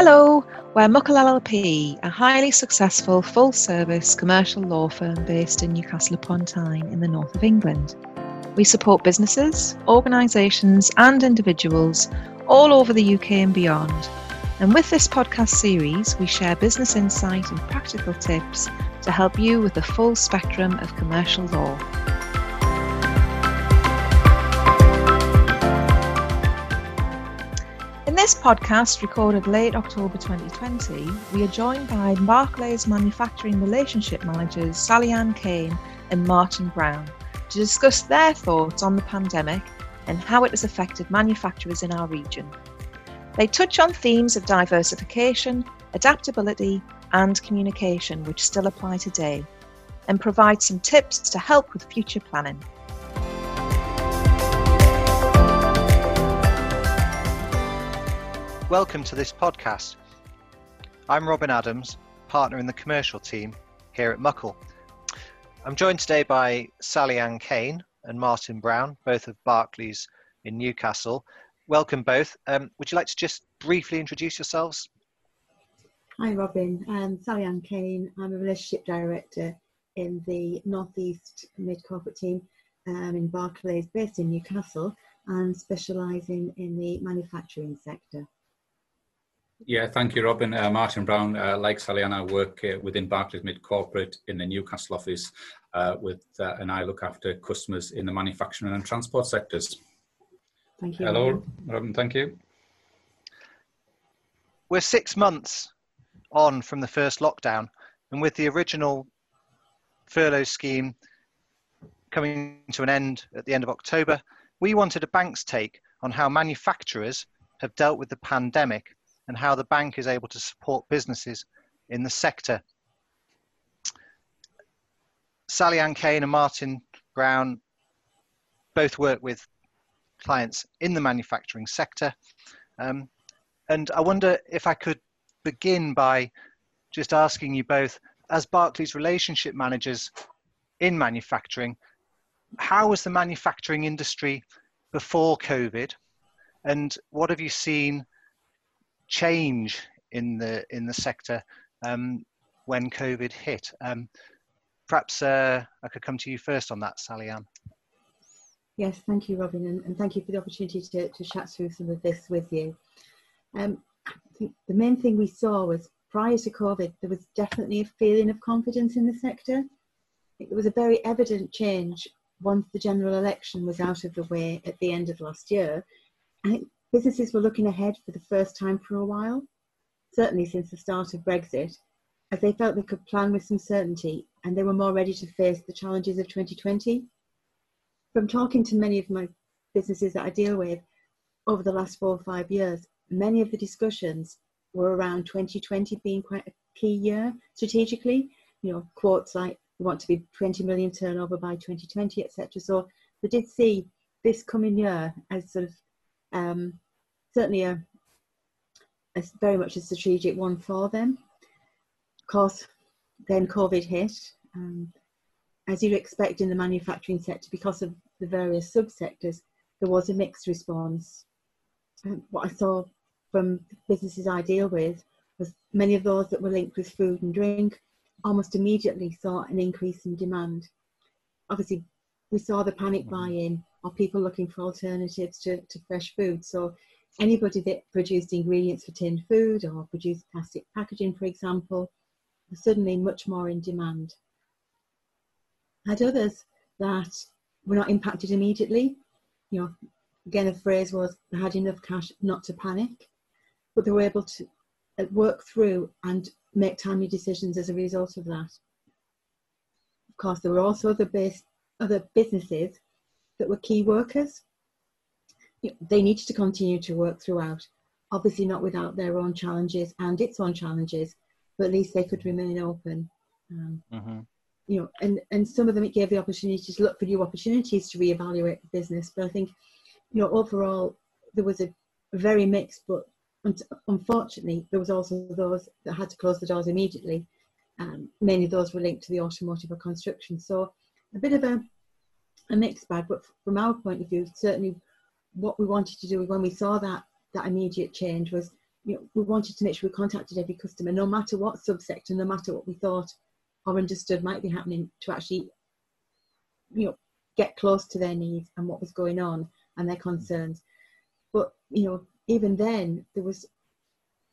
Hello, we're Muckle LLP, a highly successful full service commercial law firm based in Newcastle upon Tyne in the north of England. We support businesses, organisations, and individuals all over the UK and beyond. And with this podcast series, we share business insight and practical tips to help you with the full spectrum of commercial law. This podcast, recorded late October 2020, we are joined by Barclays Manufacturing Relationship Managers Sally Ann Cain and Martin Brown to discuss their thoughts on the pandemic and how it has affected manufacturers in our region. They touch on themes of diversification, adaptability, and communication, which still apply today, and provide some tips to help with future planning. Welcome to this podcast. I'm Robin Adams, partner in the commercial team here at Muckle. I'm joined today by Sally Ann Cain and Martin Brown, both of Barclays in Newcastle. Welcome both. Um, would you like to just briefly introduce yourselves? Hi Robin, I'm Sally Ann Cain. I'm a relationship director in the Northeast Mid Corporate team um, in Barclays, based in Newcastle, and specialising in the manufacturing sector. Yeah, thank you, Robin. Uh, Martin Brown, uh, like Saliana, work uh, within Barclays Mid Corporate in the Newcastle office, uh, with uh, and I look after customers in the manufacturing and transport sectors. Thank you. Hello, Robin. Robin. Thank you. We're six months on from the first lockdown, and with the original furlough scheme coming to an end at the end of October, we wanted a bank's take on how manufacturers have dealt with the pandemic and how the bank is able to support businesses in the sector. Sally Ann Cain and Martin Brown both work with clients in the manufacturing sector. Um, and I wonder if I could begin by just asking you both, as Barclays relationship managers in manufacturing, how was the manufacturing industry before COVID? And what have you seen change in the in the sector um, when COVID hit? Um, perhaps uh, I could come to you first on that, Sally Ann. Yes, thank you, Robin, and, and thank you for the opportunity to, to chat through some of this with you. Um, I think the main thing we saw was prior to COVID, there was definitely a feeling of confidence in the sector. It was a very evident change once the general election was out of the way at the end of last year. I think businesses were looking ahead for the first time for a while, certainly since the start of Brexit, as they felt they could plan with some certainty and they were more ready to face the challenges of 2020. From talking to many of my businesses that I deal with over the last four or five years, many of the discussions were around 2020 being quite a key year strategically. You know, quotes like we want to be 20 million turnover by 2020, etc. So they did see this coming year as sort of um, certainly a, a, very much a strategic one for them. Of course, then COVID hit. Um, as you'd expect in the manufacturing sector, because of the various subsectors, there was a mixed response. Um, what I saw from businesses I deal with was many of those that were linked with food and drink almost immediately saw an increase in demand. Obviously, we saw the panic Mm-hmm. buy-in or people looking for alternatives to, to fresh food. So anybody that produced ingredients for tinned food or produced plastic packaging, for example, was suddenly much more in demand. Had others that were not impacted immediately. You know, again, the phrase was they had enough cash not to panic, but they were able to uh, work through and make timely decisions as a result of that. Of course, there were also other, base, other businesses that were key workers. They needed to continue to work throughout, obviously not without their own challenges and its own challenges, but at least they could remain open. Um, Mm-hmm. you know, and, and some of them it gave the opportunity to look for new opportunities to reevaluate the business. But I think, you know, overall there was a very mixed, but un- unfortunately there was also those that had to close the doors immediately. Um, many of those were linked to the automotive or construction. So a bit of a, a mixed bag, but from our point of view, certainly what we wanted to do when we saw that that immediate change was you know, we wanted to make sure we contacted every customer, no matter what subsector, no matter what we thought or understood might be happening, to actually, you know, get close to their needs and what was going on and their concerns. But you know, even then, there was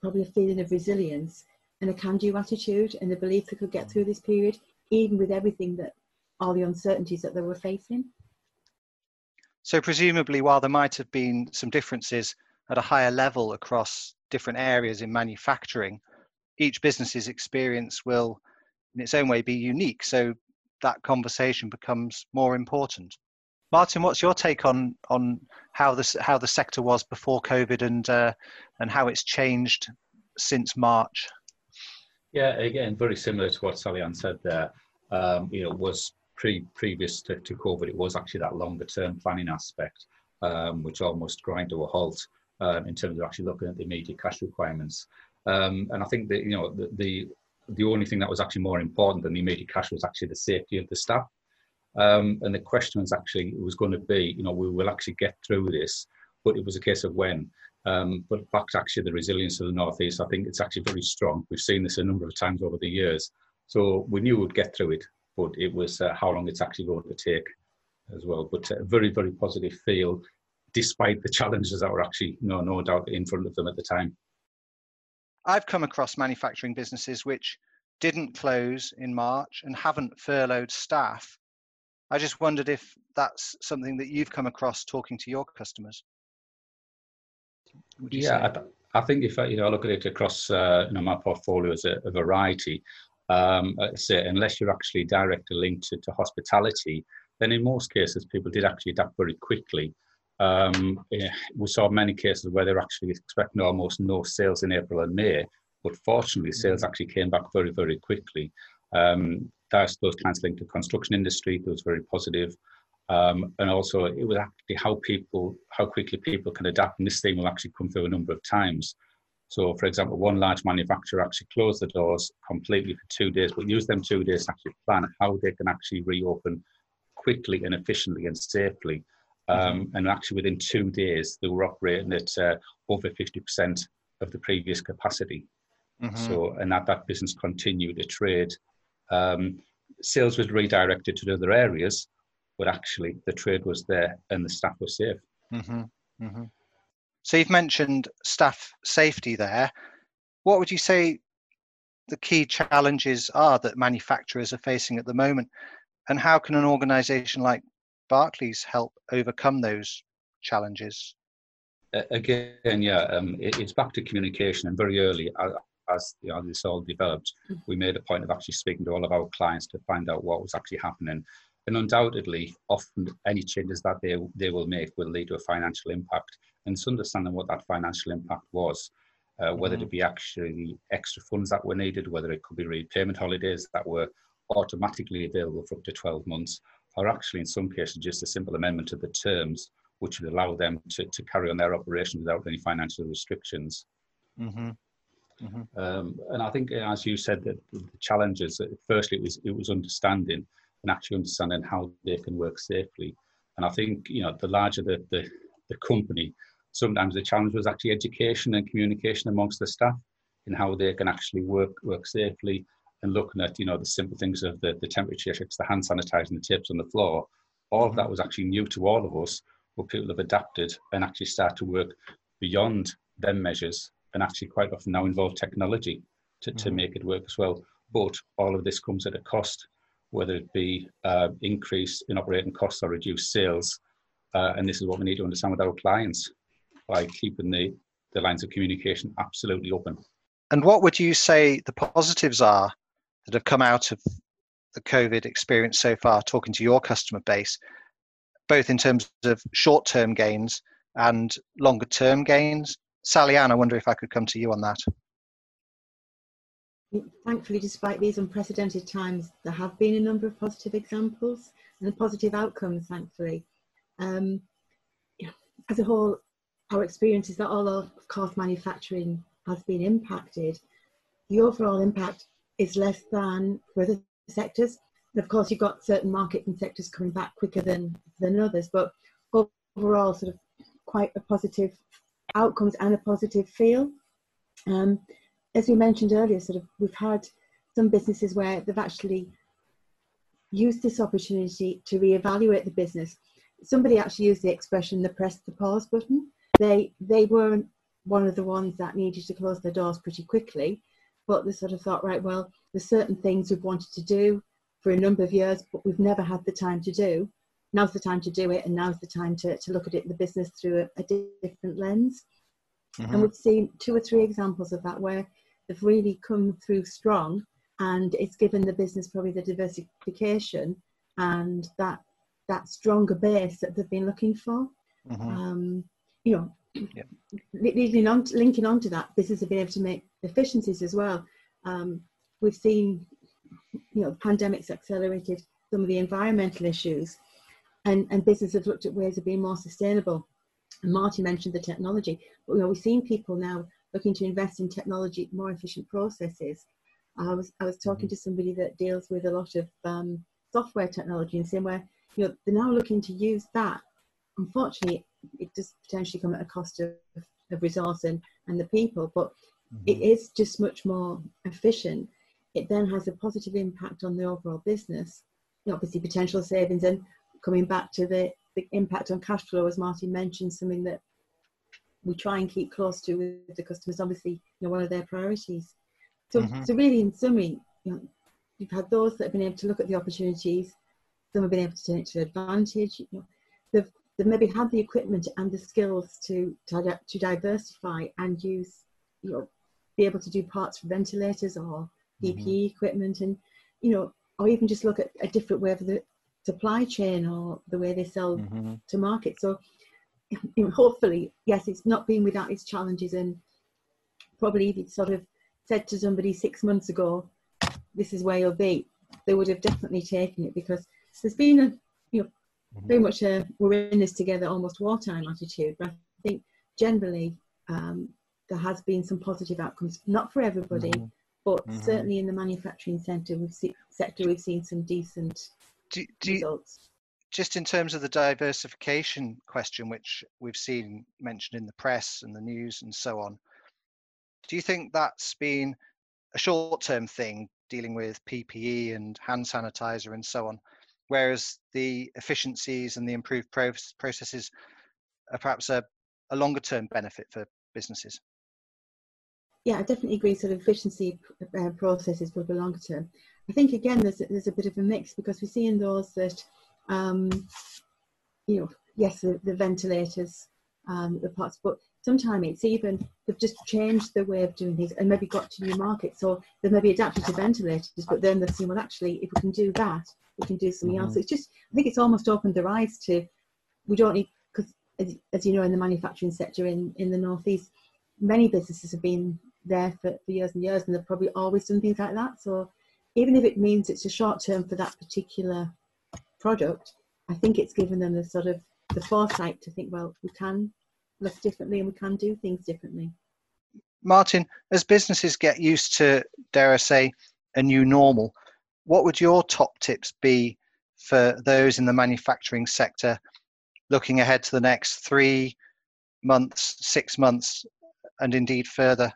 probably a feeling of resilience and a can-do attitude and the belief they could get through this period, even with everything that all the uncertainties that they were facing. So presumably, while there might have been some differences at a higher level across different areas in manufacturing, each business's experience will, in its own way, be unique. So that conversation becomes more important. Martin, what's your take on on how the how the sector was before COVID and uh, and how it's changed since March? Yeah, again, very similar to what Sally Ann said there. Um, you know, was pre previous to, to COVID, it was actually that longer term planning aspect, um, which almost grind to a halt um, in terms of actually looking at the immediate cash requirements. Um, and I think that you know the, the, the only thing that was actually more important than the immediate cash was actually the safety of the staff. Um, and the question was actually it was going to be, you know, we will actually get through this, but it was a case of when. Um, but back to actually the resilience of the northeast, I think it's actually very strong. We've seen this a number of times over the years, so we knew we'd get through it but it was uh, how long it's actually going to take as well. But a uh, very, very positive feel, despite the challenges that were actually, no, no doubt, in front of them at the time. I've come across manufacturing businesses which didn't close in March and haven't furloughed staff. I just wondered if that's something that you've come across talking to your customers. Yeah, I, I, think if I, you know, I look at it across uh, you know, my portfolio as a, a variety, um, say, unless you're actually directly linked to, to, hospitality, then in most cases people did actually adapt very quickly. Um, yeah, we saw many cases where they're actually expecting almost no sales in April and May, but fortunately sales mm. actually came back very, very quickly. Um, that's those clients linked to construction industry, that was very positive. Um, and also it was actually how people, how quickly people can adapt. And this thing will actually come through a number of times. So, for example, one large manufacturer actually closed the doors completely for two days, but used them two days to actually plan how they can actually reopen quickly and efficiently and safely. Um, mm-hmm. and actually, within two days, they were operating at uh, over 50% of the previous capacity. Mm-hmm. So, and that, that business continued to trade. Um, sales was redirected to other areas, but actually, the trade was there and the staff was safe. Mm-hmm. mm-hmm. So you've mentioned staff safety there. What would you say the key challenges are that manufacturers are facing at the moment? And how can an organization like Barclays help overcome those challenges? Again, yeah, um, it, it's back to communication. And very early, as you know, this all developed, mm. we made a point of actually speaking to all of our clients to find out what was actually happening. And undoubtedly, often any changes that they, they will make will lead to a financial impact and it's understanding what that financial impact was, uh, whether mm-hmm. it be actually extra funds that were needed, whether it could be repayment holidays that were automatically available for up to 12 months, or actually in some cases just a simple amendment to the terms which would allow them to, to carry on their operation without any financial restrictions. Mm-hmm. Mm-hmm. Um, and I think, as you said, that the challenges. Firstly, it was it was understanding and actually understanding how they can work safely. And I think you know the larger the the, the company, sometimes the challenge was actually education and communication amongst the staff in how they can actually work work safely and looking at you know the simple things of the, the temperature checks, the hand sanitizing, the tips on the floor. All of that was actually new to all of us, but people have adapted and actually start to work beyond them measures and actually quite often now involve technology to, mm-hmm. to make it work as well. But all of this comes at a cost, whether it be uh, increase in operating costs or reduced sales. Uh, and this is what we need to understand with our clients by keeping the, the lines of communication absolutely open. And what would you say the positives are that have come out of the COVID experience so far, talking to your customer base, both in terms of short term gains and longer term gains? Sally Ann, I wonder if I could come to you on that. Thankfully, despite these unprecedented times, there have been a number of positive examples and positive outcomes, thankfully. Um, as a whole, our experience is that although, of course, manufacturing has been impacted, the overall impact is less than for other sectors. And of course, you've got certain markets and sectors coming back quicker than, than others, but overall, sort of quite a positive outcomes and a positive feel. Um, as we mentioned earlier, sort of we've had some businesses where they've actually used this opportunity to reevaluate the business. Somebody actually used the expression "the press the pause button." They they weren't one of the ones that needed to close their doors pretty quickly, but they sort of thought, right, well, there's certain things we've wanted to do for a number of years, but we've never had the time to do. Now's the time to do it, and now's the time to, to look at it the business through a, a different lens. Mm-hmm. And we've seen two or three examples of that where they've really come through strong and it's given the business probably the diversification and that that stronger base that they've been looking for. Mm-hmm. Um, you know, yep. linking on linking onto that, business have been able to make efficiencies as well. Um, we've seen, you know, pandemics accelerated some of the environmental issues, and and businesses have looked at ways of being more sustainable. And Marty mentioned the technology, but you know, we've seen people now looking to invest in technology, more efficient processes. I was I was talking mm-hmm. to somebody that deals with a lot of um, software technology and saying where you know they're now looking to use that. Unfortunately, it does potentially come at a cost of, of resource and, and the people, but mm-hmm. it is just much more efficient. It then has a positive impact on the overall business. You know, obviously, potential savings and coming back to the, the impact on cash flow, as Martin mentioned, something that we try and keep close to with the customers. Obviously, you know, one of their priorities. So, mm-hmm. so really, in summary, you know, you've had those that have been able to look at the opportunities. Some have been able to turn it to advantage. You know, they've, they've maybe had the equipment and the skills to, to to diversify and use, you know, be able to do parts for ventilators or PPE mm-hmm. equipment, and you know, or even just look at a different way of the supply chain or the way they sell mm-hmm. to market. So hopefully, yes, it's not been without its challenges. And probably if you'd sort of said to somebody six months ago, this is where you'll be, they would have definitely taken it because there's been a, you know. Very much a we're in this together almost wartime attitude. But I think generally um, there has been some positive outcomes, not for everybody, mm-hmm. but mm-hmm. certainly in the manufacturing sector, we've seen, sector we've seen some decent do, do results. You, just in terms of the diversification question, which we've seen mentioned in the press and the news and so on, do you think that's been a short term thing dealing with PPE and hand sanitizer and so on, whereas the efficiencies and the improved processes are perhaps a, a longer term benefit for businesses? Yeah, I definitely agree. Sort of efficiency uh, processes for the longer term. I think again, there's there's a bit of a mix because we see in those that um, you know, yes, the, the ventilators, um, the parts, but sometimes it's even they've just changed the way of doing things and maybe got to new markets. So they maybe adapted to ventilators, but then they've seen, well, actually, if we can do that, we can do something mm-hmm. else. It's just, I think it's almost opened their eyes to, we don't need, because as, as, you know, in the manufacturing sector in, in the Northeast, many businesses have been there for, for years and years and they've probably always done things like that. So even if it means it's a short term for that particular product, I think it's given them the sort of the foresight to think, well, we can look differently and we can do things differently. Martin, as businesses get used to, dare I say, a new normal, what would your top tips be for those in the manufacturing sector looking ahead to the next three months, six months, and indeed further?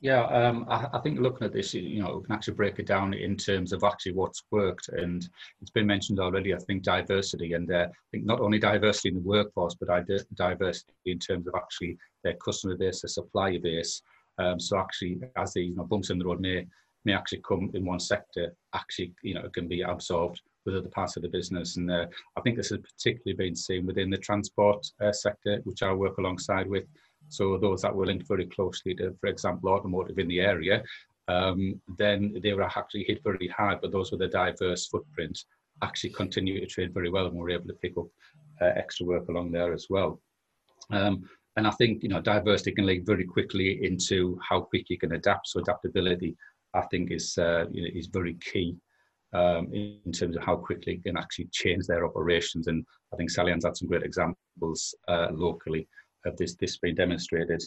Yeah, um, I, I, think looking at this, you know, we can actually break it down in terms of actually what's worked. And it's been mentioned already, I think, diversity. And uh, I think not only diversity in the workforce, but diversity in terms of actually their customer base, their supplier base. Um, so actually, as the you know, bumps in the road may, may actually come in one sector, actually, you know, can be absorbed with other parts of the business. And uh, I think this has particularly been seen within the transport uh, sector, which I work alongside with. So those that were linked very closely to, for example, automotive in the area, um, then they were actually hit very hard, but those with a diverse footprint actually continue to trade very well and were able to pick up uh, extra work along there as well. Um, and I think you know diversity can lead very quickly into how quick you can adapt. So adaptability, I think, is uh, you know, is very key um, in terms of how quickly you can actually change their operations. And I think Sally-Ann's had some great examples uh, locally of this this being demonstrated.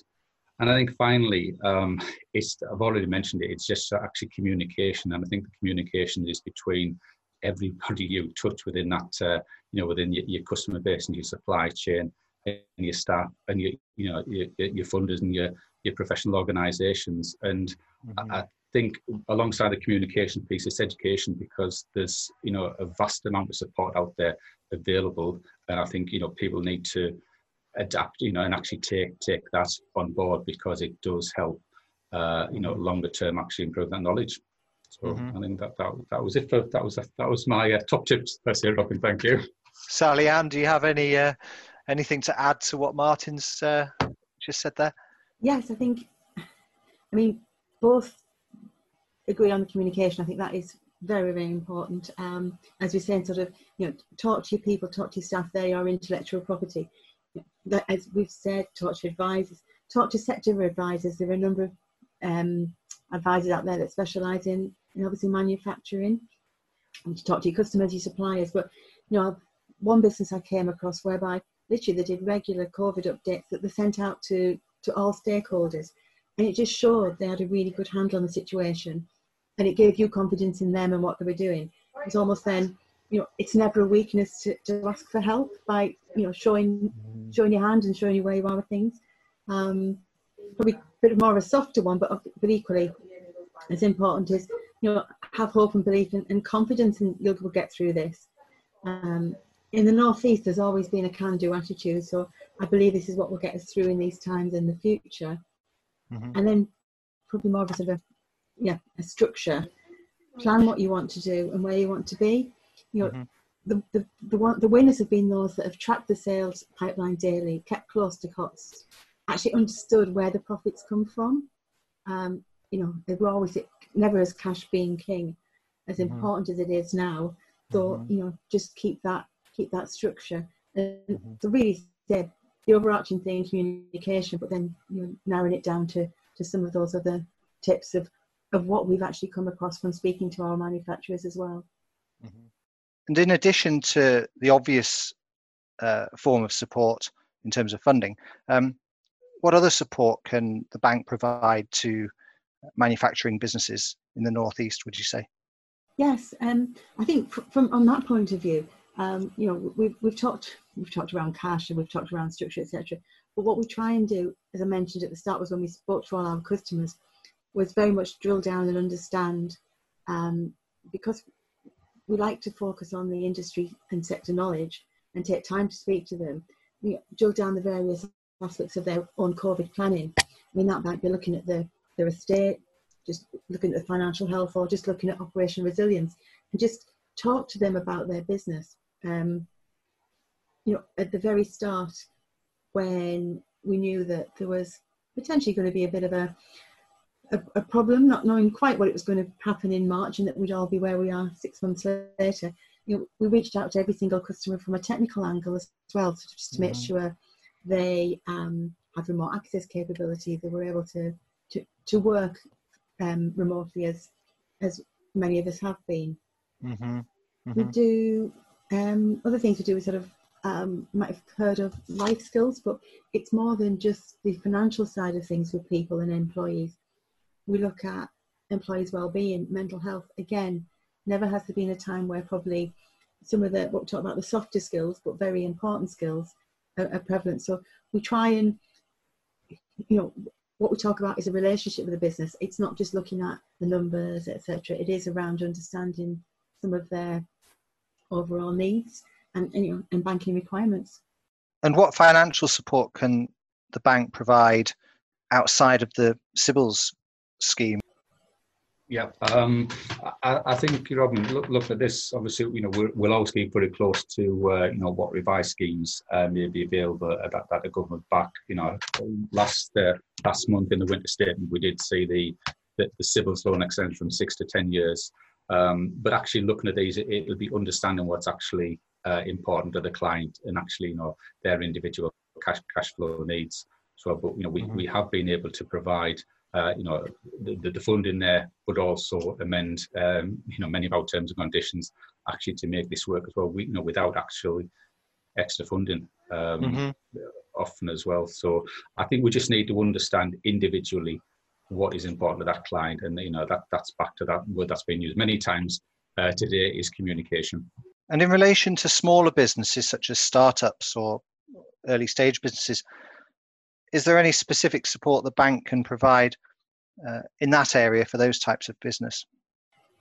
And I think finally, um, it's I've already mentioned it. It's just actually communication, and I think the communication is between everybody you touch within that, uh, you know, within your, your, customer base and your supply chain, and your staff and your you know your, your funders and your your professional organisations. And mm-hmm. I think alongside the communication piece, it's education because there's you know a vast amount of support out there available, and I think you know people need to adapt, you know, and actually take take that on board because it does help, uh, you know, longer term actually improve that knowledge. So mm-hmm. I think that, that that was it for that was that was my uh, top tips. That's it, Robin. Thank you. Sally Ann, do you have any uh, anything to add to what Martin's uh, just said there? Yes, I think. I mean, both agree on the communication. I think that is very, very important. Um, as we say, sort of, you know, talk to your people, talk to your staff. They are intellectual property. As we've said, talk to advisors, talk to sector advisors. There are a number of um, advisors out there that specialise in, in obviously manufacturing. And to talk to your customers, your suppliers. But you know, one business I came across whereby literally they did regular COVID updates that they sent out to to all stakeholders, and it just showed they had a really good handle on the situation, and it gave you confidence in them and what they were doing. It's almost then, you know, it's never a weakness to, to ask for help by you know showing showing your hand and showing you where you are with things. Um, probably a bit more of a softer one, but but equally as important is you know have hope and belief and, and confidence, and you'll get through this. Um, in the northeast, there's always been a can-do attitude, so I believe this is what will get us through in these times in the future. Mm-hmm. And then probably more of a sort of yeah a structure. Plan what you want to do and where you want to be. You know, mm-hmm. the, the, the, one, the winners have been those that have tracked the sales pipeline daily, kept close to costs, actually understood where the profits come from. Um, you know, they were always never as cash being king, as mm-hmm. important as it is now. So mm-hmm. you know, just keep that keep that structure. And mm-hmm. so really said the overarching thing, communication, but then you know, narrowing it down to to some of those other tips of of what we've actually come across from speaking to our manufacturers as well. Mm-hmm. And in addition to the obvious uh, form of support in terms of funding, um, what other support can the bank provide to manufacturing businesses in the northeast? Would you say? Yes, um, I think from on that point of view, um, you know, we've we've talked we've talked around cash and we've talked around structure, etc. But what we try and do, as I mentioned at the start, was when we spoke to all our customers, was very much drill down and understand, um, because we like to focus on the industry and sector knowledge and take time to speak to them. We drill down the various aspects of their own COVID planning. I mean, that might be looking at the, their estate, just looking at the financial health, or just looking at operational resilience, and just talk to them about their business. Um, you know, at the very start, when we knew that there was potentially going to be a bit of a, a, a problem, not knowing quite what it was going to happen in March, and that we'd all be where we are six months later. You know, we reached out to every single customer from a technical angle as well, so just to make mm-hmm. sure they um, had remote access capability, they were able to to, to work um, remotely as as many of us have been. Mm-hmm. Mm-hmm. We do um, other things we do is sort of um, might have heard of life skills, but it's more than just the financial side of things with people and employees. We look at employees' well-being, mental health. Again, never has there been a time where probably some of the what we talk about the softer skills, but very important skills, are, are prevalent. So we try and you know what we talk about is a relationship with the business. It's not just looking at the numbers, etc. It is around understanding some of their overall needs and, and, you know, and banking requirements. And what financial support can the bank provide outside of the CBILS scheme? Yeah, um, I, I, think Robin, look, look at this. Obviously, you know, we will always keep pretty close to uh, you know what revised schemes uh, may be available that, that the government back. You know, last uh, last month in the winter statement, we did see the the, the CBILS loan extension from six to ten years. Um, but actually looking at these, it, will be understanding what's actually uh, important to the client and actually, you know, their individual cash cash flow needs. So, but you know, we, mm-hmm. we have been able to provide, uh, you know, the, the funding there, but also amend, um, you know, many of our terms and conditions actually to make this work as well. We, you know, without actually extra funding um, mm-hmm. often as well. So, I think we just need to understand individually what is important to that client and you know that that's back to that word that's been used many times uh, today is communication and in relation to smaller businesses such as startups or early stage businesses. Is there any specific support the bank can provide uh, in that area for those types of business?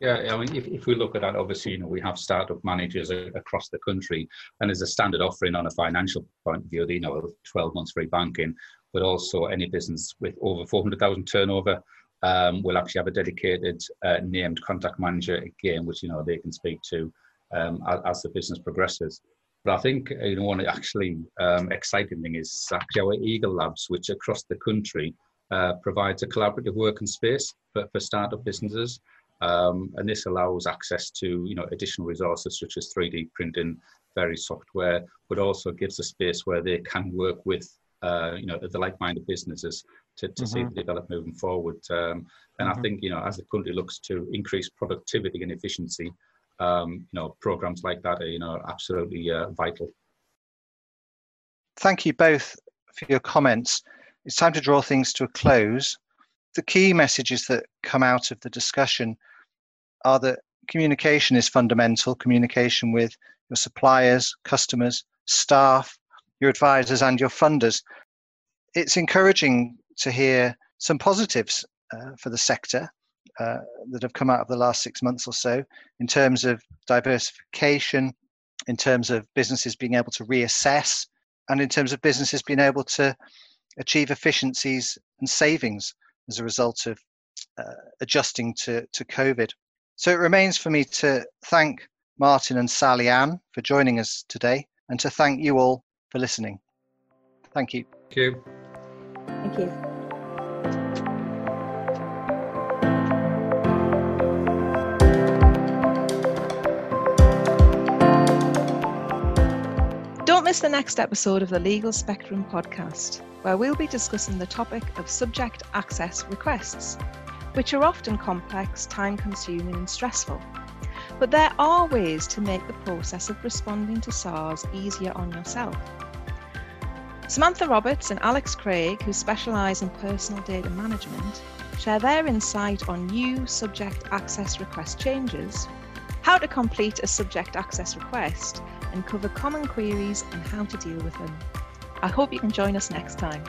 Yeah, I mean, if, if we look at that, obviously, you know, we have startup managers across the country, and as a standard offering on a financial point of view, you know, 12 months free banking, but also any business with over 400,000 turnover um, will actually have a dedicated uh, named contact manager again, which you know they can speak to um, as, as, the business progresses. But I think you know one actually um, exciting thing is actually our Eagle Labs, which across the country uh, provides a collaborative working space for, for startup businesses. Um, and this allows access to you know additional resources such as 3D printing, various software, but also gives a space where they can work with uh, you know the like-minded businesses to, to mm-hmm. see the develop moving forward. Um, and mm-hmm. I think you know as the country looks to increase productivity and efficiency, um, you know programs like that are you know absolutely uh, vital. Thank you both for your comments. It's time to draw things to a close. The key messages that come out of the discussion are that communication is fundamental. Communication with your suppliers, customers, staff, your advisors, and your funders. It's encouraging to hear some positives uh, for the sector uh, that have come out of the last six months or so in terms of diversification, in terms of businesses being able to reassess, and in terms of businesses being able to achieve efficiencies and savings as a result of uh, adjusting to, to COVID. So it remains for me to thank Martin and Sally Ann for joining us today and to thank you all for listening. Thank you. Thank you. Thank you. Don't miss the next episode of the Legal Spectrum podcast, where we'll be discussing the topic of subject access requests, which are often complex, time consuming, and stressful. But there are ways to make the process of responding to SARs easier on yourself. Samantha Roberts and Alex Craig, who specialise in personal data management, share their insight on new subject access request changes, how to complete a subject access request, and cover common queries and how to deal with them. I hope you can join us next time.